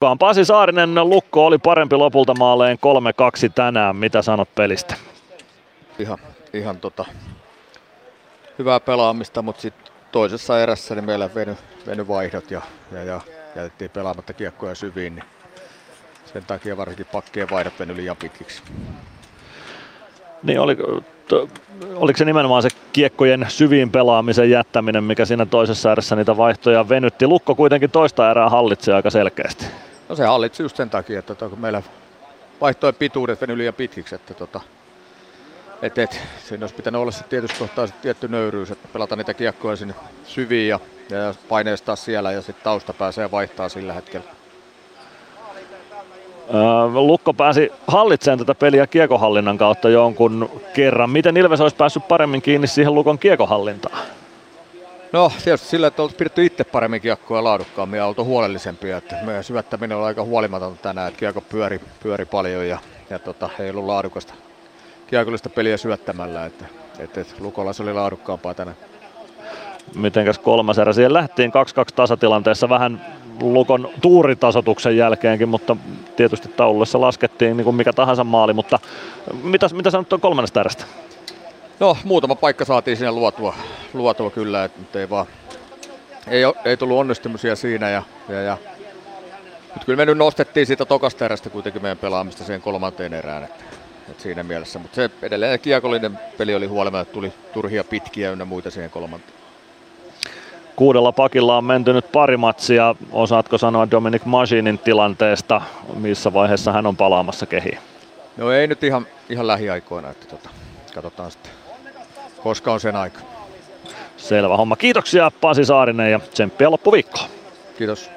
Lukkaan. Pasi Saarinen Lukko oli parempi lopulta maaleen 3-2 tänään. Mitä sanot pelistä? Ihan, ihan tota, hyvää pelaamista, mutta sitten toisessa erässä niin meillä veny, veny vaihdot ja, ja, ja jätettiin pelaamatta kiekkoja syviin, niin sen takia varsinkin pakkeen vaihdot veny liian pitkiksi. Niin oli, to, oliko se nimenomaan se kiekkojen syviin pelaamisen jättäminen, mikä siinä toisessa erässä niitä vaihtoja venytti? Lukko kuitenkin toista erää hallitsee aika selkeästi. No se hallitsi just sen takia, että tota, kun meillä vaihtojen pituudet veny liian pitkiksi, että tota, et, et, siinä olisi pitänyt olla se tietysti kohtaa se tietty nöyryys, että pelata niitä kiekkoja sinne syviin ja, ja paineistaa siellä ja sitten tausta pääsee vaihtaa sillä hetkellä. Lukko pääsi hallitsemaan tätä peliä kiekohallinnan kautta jonkun kerran. Miten Ilves olisi päässyt paremmin kiinni siihen Lukon kiekohallintaan? No tietysti sillä, että oltu pidetty itse paremmin kiekkoa laadukkaammin ja oltu huolellisempia. Että meidän syvättäminen on aika huolimatonta tänään, että kiekko pyöri, pyöri paljon ja, ja tota, ei ollut laadukasta kiekollista peliä syöttämällä. Että, että, että Lukolla se oli laadukkaampaa tänään. Mitenkäs kolmas erä? Siihen lähtiin 2-2 tasatilanteessa vähän Lukon tuuritasotuksen jälkeenkin, mutta tietysti taulussa laskettiin niin kuin mikä tahansa maali, mutta mitä, mitä sanot tuon kolmannesta erästä? No muutama paikka saatiin sinne luotua, luotua kyllä, että ei vaan ei, ei tullut onnistumisia siinä ja, ja, ja nyt kyllä me nyt nostettiin siitä tokasta erästä kuitenkin meidän pelaamista siihen kolmanteen erään, että, että siinä mielessä, mutta se edelleen kiekollinen peli oli huolimatta, että tuli turhia pitkiä ynnä muita siihen kolmanteen. Kuudella pakilla on menty nyt pari matsia. Osaatko sanoa Dominic Machinin tilanteesta, missä vaiheessa hän on palaamassa kehiin? No ei nyt ihan, ihan lähiaikoina, että tota, katsotaan sitten, koska on sen aika. Selvä homma. Kiitoksia Pasi Saarinen ja tsemppiä loppuviikkoa. Kiitos.